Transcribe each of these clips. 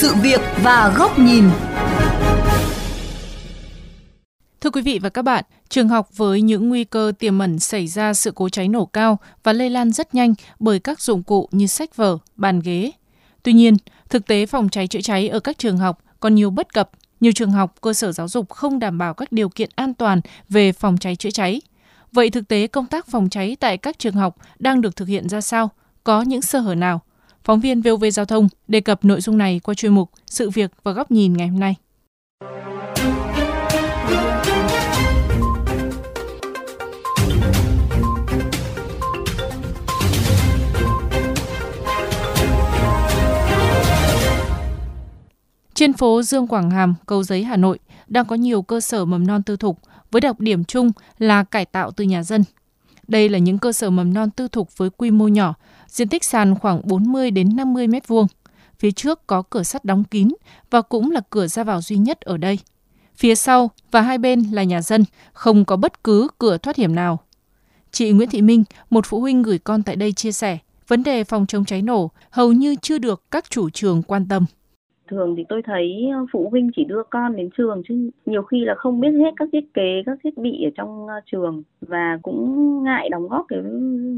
sự việc và góc nhìn. Thưa quý vị và các bạn, trường học với những nguy cơ tiềm ẩn xảy ra sự cố cháy nổ cao và lây lan rất nhanh bởi các dụng cụ như sách vở, bàn ghế. Tuy nhiên, thực tế phòng cháy chữa cháy ở các trường học còn nhiều bất cập. Nhiều trường học, cơ sở giáo dục không đảm bảo các điều kiện an toàn về phòng cháy chữa cháy. Vậy thực tế công tác phòng cháy tại các trường học đang được thực hiện ra sao? Có những sơ hở nào? Phóng viên VOV Giao thông đề cập nội dung này qua chuyên mục Sự việc và góc nhìn ngày hôm nay. Trên phố Dương Quảng Hàm, Cầu Giấy, Hà Nội đang có nhiều cơ sở mầm non tư thục với đặc điểm chung là cải tạo từ nhà dân. Đây là những cơ sở mầm non tư thục với quy mô nhỏ, diện tích sàn khoảng 40 đến 50 mét vuông. Phía trước có cửa sắt đóng kín và cũng là cửa ra vào duy nhất ở đây. Phía sau và hai bên là nhà dân, không có bất cứ cửa thoát hiểm nào. Chị Nguyễn Thị Minh, một phụ huynh gửi con tại đây chia sẻ, vấn đề phòng chống cháy nổ hầu như chưa được các chủ trường quan tâm thường thì tôi thấy phụ huynh chỉ đưa con đến trường chứ nhiều khi là không biết hết các thiết kế các thiết bị ở trong ờ, trường và cũng ngại đóng góp cái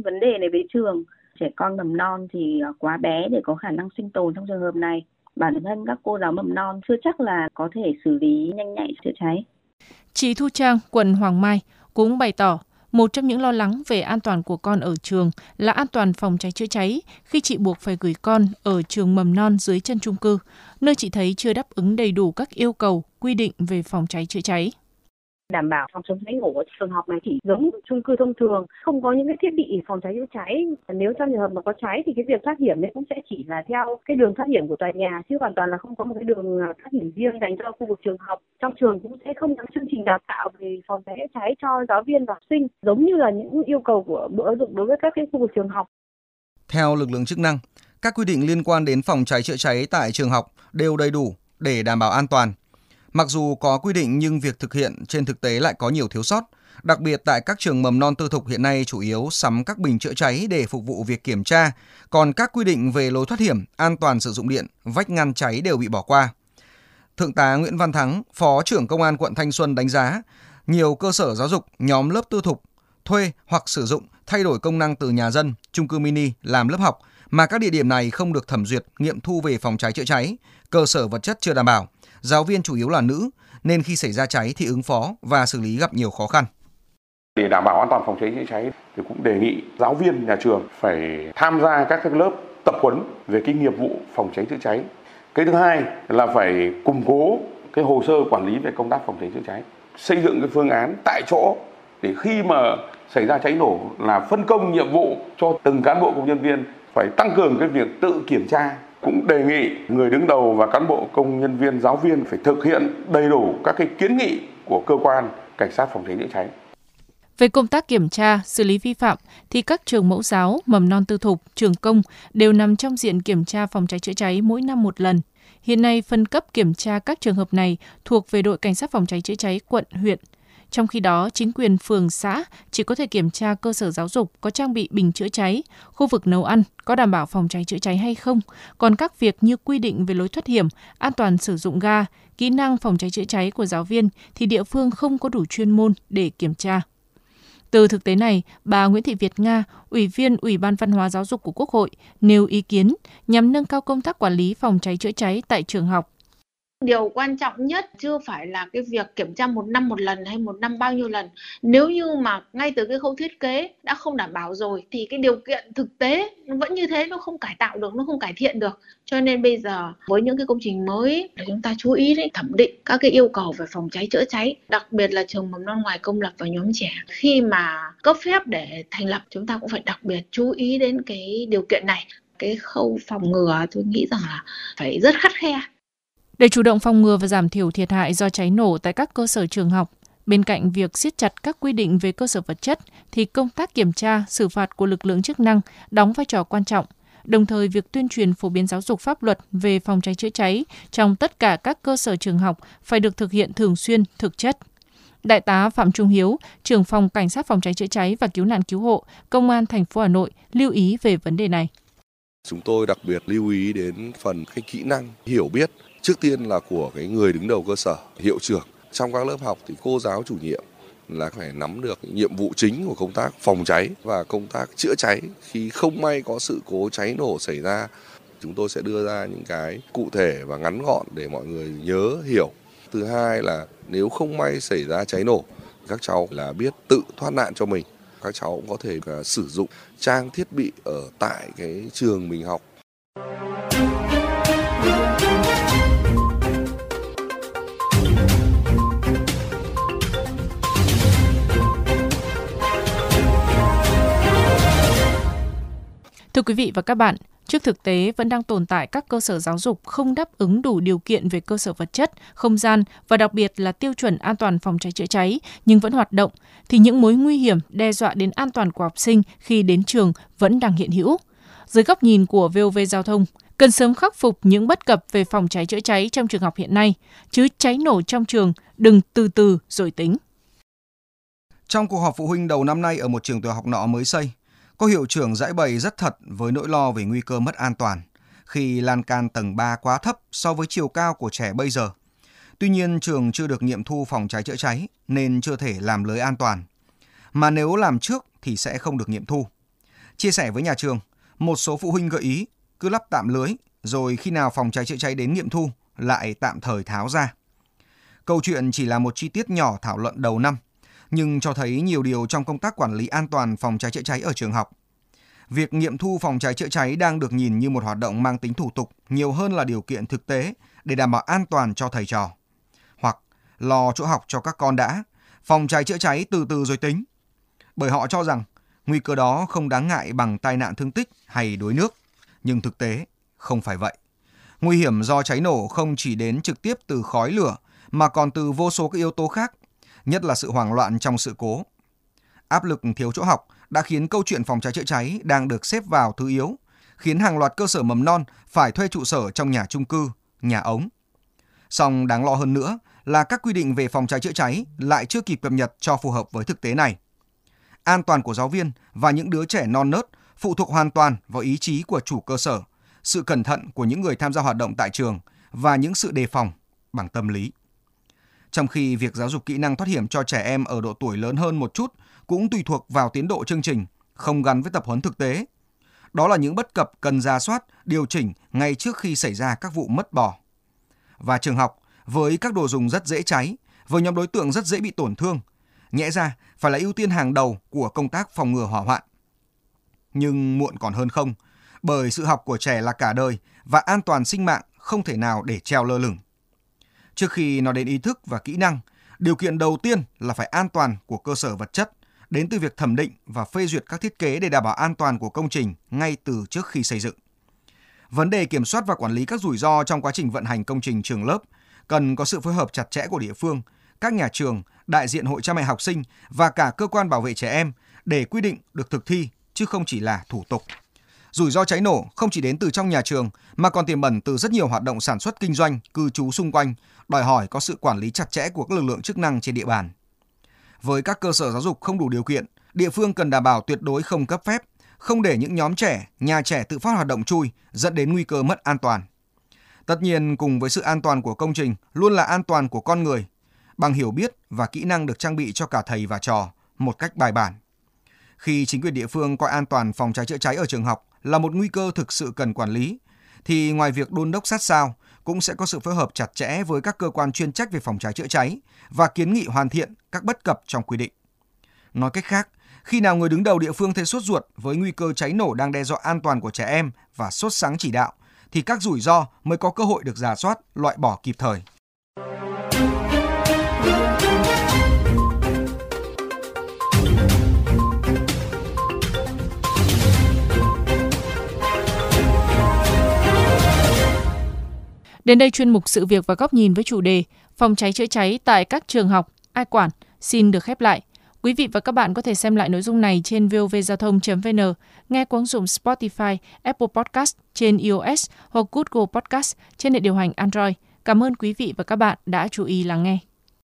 vấn đề này với trường trẻ con mầm non thì ờ, quá bé để có khả năng sinh tồn trong trường hợp này bản thân các cô giáo mầm non chưa chắc là có thể xử lý nhanh nhạy chữa cháy. Chị Thu Trang, quận Hoàng Mai cũng bày tỏ một trong những lo lắng về an toàn của con ở trường là an toàn phòng cháy chữa cháy khi chị buộc phải gửi con ở trường mầm non dưới chân trung cư, nơi chị thấy chưa đáp ứng đầy đủ các yêu cầu quy định về phòng cháy chữa cháy đảm bảo phòng chống cháy nổ ở trường học này chỉ giống chung cư thông thường, không có những cái thiết bị phòng cháy chữa cháy. Nếu trong trường hợp mà có cháy thì cái việc thoát hiểm đấy cũng sẽ chỉ là theo cái đường thoát hiểm của tòa nhà, chứ hoàn toàn là không có một cái đường à, thoát hiểm riêng dành cho khu vực trường học. Trong trường cũng sẽ không có chương trình đào tạo về phòng cháy chữa cháy cho giáo viên và học sinh, giống như là những yêu cầu của bộ giáo dục đối với các cái khu vực trường học. Theo lực lượng chức năng, các quy định liên quan đến phòng cháy chữa cháy tại trường học đều đầy đủ để đảm bảo an toàn. Mặc dù có quy định nhưng việc thực hiện trên thực tế lại có nhiều thiếu sót, đặc biệt tại các trường mầm non tư thục hiện nay chủ yếu sắm các bình chữa cháy để phục vụ việc kiểm tra, còn các quy định về lối thoát hiểm, an toàn sử dụng điện, vách ngăn cháy đều bị bỏ qua. Thượng tá Nguyễn Văn Thắng, Phó trưởng Công an quận Thanh Xuân đánh giá, nhiều cơ sở giáo dục, nhóm lớp tư thục thuê hoặc sử dụng thay đổi công năng từ nhà dân, chung cư mini làm lớp học mà các địa điểm này không được thẩm duyệt nghiệm thu về phòng cháy chữa cháy, cơ sở vật chất chưa đảm bảo giáo viên chủ yếu là nữ nên khi xảy ra cháy thì ứng phó và xử lý gặp nhiều khó khăn. Để đảm bảo an toàn phòng cháy chữa cháy thì cũng đề nghị giáo viên nhà trường phải tham gia các lớp tập huấn về cái nghiệp vụ phòng cháy chữa cháy. Cái thứ hai là phải củng cố cái hồ sơ quản lý về công tác phòng cháy chữa cháy, xây dựng cái phương án tại chỗ để khi mà xảy ra cháy nổ là phân công nhiệm vụ cho từng cán bộ công nhân viên phải tăng cường cái việc tự kiểm tra cũng đề nghị người đứng đầu và cán bộ công nhân viên giáo viên phải thực hiện đầy đủ các cái kiến nghị của cơ quan cảnh sát phòng cháy chữa cháy. Về công tác kiểm tra, xử lý vi phạm thì các trường mẫu giáo, mầm non tư thục, trường công đều nằm trong diện kiểm tra phòng cháy chữa cháy mỗi năm một lần. Hiện nay phân cấp kiểm tra các trường hợp này thuộc về đội cảnh sát phòng cháy chữa cháy quận, huyện. Trong khi đó, chính quyền phường xã chỉ có thể kiểm tra cơ sở giáo dục có trang bị bình chữa cháy, khu vực nấu ăn có đảm bảo phòng cháy chữa cháy hay không. Còn các việc như quy định về lối thoát hiểm, an toàn sử dụng ga, kỹ năng phòng cháy chữa cháy của giáo viên thì địa phương không có đủ chuyên môn để kiểm tra. Từ thực tế này, bà Nguyễn Thị Việt Nga, Ủy viên Ủy ban Văn hóa Giáo dục của Quốc hội, nêu ý kiến nhằm nâng cao công tác quản lý phòng cháy chữa cháy tại trường học điều quan trọng nhất chưa phải là cái việc kiểm tra một năm một lần hay một năm bao nhiêu lần. Nếu như mà ngay từ cái khâu thiết kế đã không đảm bảo rồi thì cái điều kiện thực tế nó vẫn như thế, nó không cải tạo được, nó không cải thiện được. Cho nên bây giờ với những cái công trình mới để chúng ta chú ý đến, thẩm định các cái yêu cầu về phòng cháy chữa cháy, đặc biệt là trường mầm non ngoài công lập và nhóm trẻ. Khi mà cấp phép để thành lập, chúng ta cũng phải đặc biệt chú ý đến cái điều kiện này. Cái khâu phòng ngừa tôi nghĩ rằng là phải rất khắt khe để chủ động phòng ngừa và giảm thiểu thiệt hại do cháy nổ tại các cơ sở trường học, bên cạnh việc siết chặt các quy định về cơ sở vật chất thì công tác kiểm tra, xử phạt của lực lượng chức năng đóng vai trò quan trọng. Đồng thời, việc tuyên truyền phổ biến giáo dục pháp luật về phòng cháy chữa cháy trong tất cả các cơ sở trường học phải được thực hiện thường xuyên, thực chất. Đại tá Phạm Trung Hiếu, trưởng phòng cảnh sát phòng cháy chữa cháy và cứu nạn cứu hộ, Công an thành phố Hà Nội lưu ý về vấn đề này Chúng tôi đặc biệt lưu ý đến phần cái kỹ năng hiểu biết trước tiên là của cái người đứng đầu cơ sở, hiệu trưởng. Trong các lớp học thì cô giáo chủ nhiệm là phải nắm được nhiệm vụ chính của công tác phòng cháy và công tác chữa cháy. Khi không may có sự cố cháy nổ xảy ra chúng tôi sẽ đưa ra những cái cụ thể và ngắn gọn để mọi người nhớ hiểu. Thứ hai là nếu không may xảy ra cháy nổ các cháu là biết tự thoát nạn cho mình. Các cháu cũng có thể à, sử dụng trang thiết bị ở tại cái trường mình học. Thưa quý vị và các bạn, Trước thực tế vẫn đang tồn tại các cơ sở giáo dục không đáp ứng đủ điều kiện về cơ sở vật chất, không gian và đặc biệt là tiêu chuẩn an toàn phòng cháy chữa cháy nhưng vẫn hoạt động thì những mối nguy hiểm đe dọa đến an toàn của học sinh khi đến trường vẫn đang hiện hữu. Dưới góc nhìn của VOV Giao thông, cần sớm khắc phục những bất cập về phòng cháy chữa cháy trong trường học hiện nay, chứ cháy nổ trong trường đừng từ từ rồi tính. Trong cuộc họp phụ huynh đầu năm nay ở một trường tiểu học nọ mới xây, có hiệu trưởng giải bày rất thật với nỗi lo về nguy cơ mất an toàn khi lan can tầng 3 quá thấp so với chiều cao của trẻ bây giờ. Tuy nhiên trường chưa được nghiệm thu phòng cháy chữa cháy nên chưa thể làm lưới an toàn. Mà nếu làm trước thì sẽ không được nghiệm thu. Chia sẻ với nhà trường, một số phụ huynh gợi ý cứ lắp tạm lưới rồi khi nào phòng cháy chữa cháy đến nghiệm thu lại tạm thời tháo ra. Câu chuyện chỉ là một chi tiết nhỏ thảo luận đầu năm – nhưng cho thấy nhiều điều trong công tác quản lý an toàn phòng cháy chữa cháy ở trường học. Việc nghiệm thu phòng cháy chữa cháy đang được nhìn như một hoạt động mang tính thủ tục nhiều hơn là điều kiện thực tế để đảm bảo an toàn cho thầy trò. Hoặc lo chỗ học cho các con đã, phòng cháy chữa cháy từ từ rồi tính. Bởi họ cho rằng nguy cơ đó không đáng ngại bằng tai nạn thương tích hay đuối nước. Nhưng thực tế không phải vậy. Nguy hiểm do cháy nổ không chỉ đến trực tiếp từ khói lửa mà còn từ vô số các yếu tố khác nhất là sự hoảng loạn trong sự cố. Áp lực thiếu chỗ học đã khiến câu chuyện phòng cháy chữa cháy đang được xếp vào thứ yếu, khiến hàng loạt cơ sở mầm non phải thuê trụ sở trong nhà chung cư, nhà ống. Song đáng lo hơn nữa là các quy định về phòng cháy chữa cháy lại chưa kịp cập nhật cho phù hợp với thực tế này. An toàn của giáo viên và những đứa trẻ non nớt phụ thuộc hoàn toàn vào ý chí của chủ cơ sở, sự cẩn thận của những người tham gia hoạt động tại trường và những sự đề phòng bằng tâm lý trong khi việc giáo dục kỹ năng thoát hiểm cho trẻ em ở độ tuổi lớn hơn một chút cũng tùy thuộc vào tiến độ chương trình, không gắn với tập huấn thực tế. Đó là những bất cập cần ra soát, điều chỉnh ngay trước khi xảy ra các vụ mất bò. Và trường học, với các đồ dùng rất dễ cháy, với nhóm đối tượng rất dễ bị tổn thương, nhẽ ra phải là ưu tiên hàng đầu của công tác phòng ngừa hỏa hoạn. Nhưng muộn còn hơn không, bởi sự học của trẻ là cả đời và an toàn sinh mạng không thể nào để treo lơ lửng. Trước khi nói đến ý thức và kỹ năng, điều kiện đầu tiên là phải an toàn của cơ sở vật chất, đến từ việc thẩm định và phê duyệt các thiết kế để đảm bảo an toàn của công trình ngay từ trước khi xây dựng. Vấn đề kiểm soát và quản lý các rủi ro trong quá trình vận hành công trình trường lớp cần có sự phối hợp chặt chẽ của địa phương, các nhà trường, đại diện hội cha mẹ học sinh và cả cơ quan bảo vệ trẻ em để quy định được thực thi chứ không chỉ là thủ tục. Rủi ro cháy nổ không chỉ đến từ trong nhà trường mà còn tiềm ẩn từ rất nhiều hoạt động sản xuất kinh doanh, cư trú xung quanh, đòi hỏi có sự quản lý chặt chẽ của các lực lượng chức năng trên địa bàn. Với các cơ sở giáo dục không đủ điều kiện, địa phương cần đảm bảo tuyệt đối không cấp phép, không để những nhóm trẻ, nhà trẻ tự phát hoạt động chui dẫn đến nguy cơ mất an toàn. Tất nhiên cùng với sự an toàn của công trình luôn là an toàn của con người, bằng hiểu biết và kỹ năng được trang bị cho cả thầy và trò một cách bài bản. Khi chính quyền địa phương coi an toàn phòng cháy chữa cháy ở trường học là một nguy cơ thực sự cần quản lý, thì ngoài việc đôn đốc sát sao, cũng sẽ có sự phối hợp chặt chẽ với các cơ quan chuyên trách về phòng cháy chữa cháy và kiến nghị hoàn thiện các bất cập trong quy định. Nói cách khác, khi nào người đứng đầu địa phương thấy sốt ruột với nguy cơ cháy nổ đang đe dọa an toàn của trẻ em và sốt sáng chỉ đạo, thì các rủi ro mới có cơ hội được giả soát, loại bỏ kịp thời. Đến đây chuyên mục sự việc và góc nhìn với chủ đề phòng cháy chữa cháy tại các trường học, ai quản xin được khép lại. Quý vị và các bạn có thể xem lại nội dung này trên vovgiao thông.vn, nghe qua ứng dụng Spotify, Apple Podcast trên iOS hoặc Google Podcast trên hệ điều hành Android. Cảm ơn quý vị và các bạn đã chú ý lắng nghe.